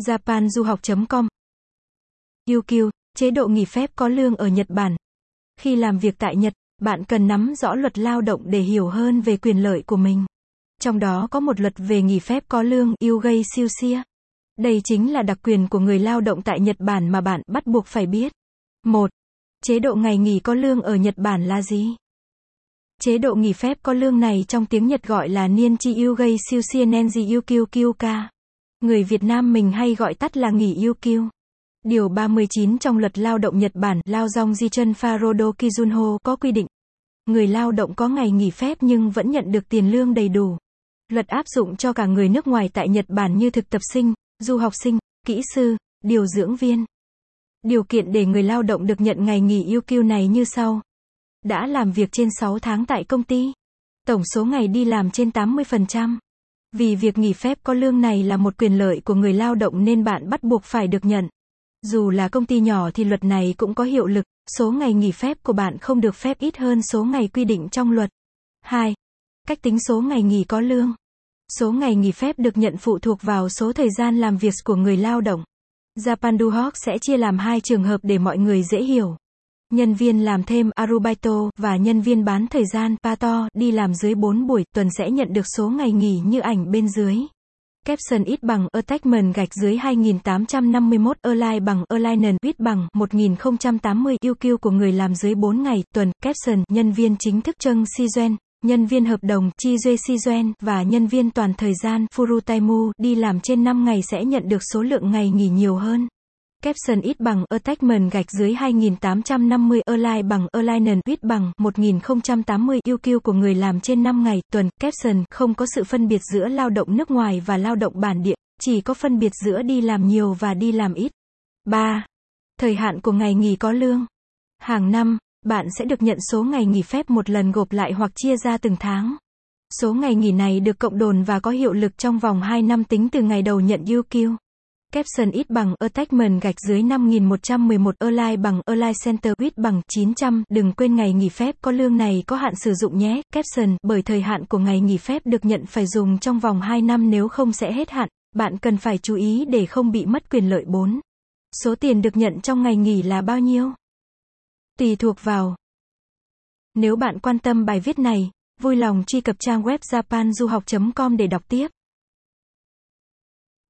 japanduhoc.com UQ, chế độ nghỉ phép có lương ở Nhật Bản. Khi làm việc tại Nhật, bạn cần nắm rõ luật lao động để hiểu hơn về quyền lợi của mình. Trong đó có một luật về nghỉ phép có lương, Yugei Siusia. Đây chính là đặc quyền của người lao động tại Nhật Bản mà bạn bắt buộc phải biết. 1. Chế độ ngày nghỉ có lương ở Nhật Bản là gì? Chế độ nghỉ phép có lương này trong tiếng Nhật gọi là Nienchi Yugei Siusia Nenji Yukyu Kyuka. Người Việt Nam mình hay gọi tắt là nghỉ yêu kiêu. Điều 39 trong luật lao động Nhật Bản, Lao Dong chân Farodo Kizunho có quy định. Người lao động có ngày nghỉ phép nhưng vẫn nhận được tiền lương đầy đủ. Luật áp dụng cho cả người nước ngoài tại Nhật Bản như thực tập sinh, du học sinh, kỹ sư, điều dưỡng viên. Điều kiện để người lao động được nhận ngày nghỉ yêu kiêu này như sau. Đã làm việc trên 6 tháng tại công ty. Tổng số ngày đi làm trên 80%. Vì việc nghỉ phép có lương này là một quyền lợi của người lao động nên bạn bắt buộc phải được nhận. Dù là công ty nhỏ thì luật này cũng có hiệu lực, số ngày nghỉ phép của bạn không được phép ít hơn số ngày quy định trong luật. 2. Cách tính số ngày nghỉ có lương. Số ngày nghỉ phép được nhận phụ thuộc vào số thời gian làm việc của người lao động. Japan Duhawk sẽ chia làm hai trường hợp để mọi người dễ hiểu. Nhân viên làm thêm Arubaito và nhân viên bán thời gian Pato đi làm dưới 4 buổi, tuần sẽ nhận được số ngày nghỉ như ảnh bên dưới. Capson ít bằng attachment gạch dưới 2851 align bằng alignen ít bằng 1080 UQ của người làm dưới 4 ngày, tuần, Capson, nhân viên chính thức Trân Sizen nhân viên hợp đồng Chi Duy Sizen và nhân viên toàn thời gian Furutaimu đi làm trên 5 ngày sẽ nhận được số lượng ngày nghỉ nhiều hơn. Capson ít bằng attachment gạch dưới 2850 align bằng alignen ít bằng 1080 UQ của người làm trên 5 ngày tuần. Capson không có sự phân biệt giữa lao động nước ngoài và lao động bản địa, chỉ có phân biệt giữa đi làm nhiều và đi làm ít. 3. Thời hạn của ngày nghỉ có lương. Hàng năm, bạn sẽ được nhận số ngày nghỉ phép một lần gộp lại hoặc chia ra từng tháng. Số ngày nghỉ này được cộng đồn và có hiệu lực trong vòng 2 năm tính từ ngày đầu nhận UQ. Capson ít bằng attachment gạch dưới 5111 Align bằng Align Center ít bằng 900. Đừng quên ngày nghỉ phép có lương này có hạn sử dụng nhé. Capson, bởi thời hạn của ngày nghỉ phép được nhận phải dùng trong vòng 2 năm nếu không sẽ hết hạn. Bạn cần phải chú ý để không bị mất quyền lợi 4. Số tiền được nhận trong ngày nghỉ là bao nhiêu? Tùy thuộc vào. Nếu bạn quan tâm bài viết này, vui lòng truy cập trang web japanduhoc.com để đọc tiếp.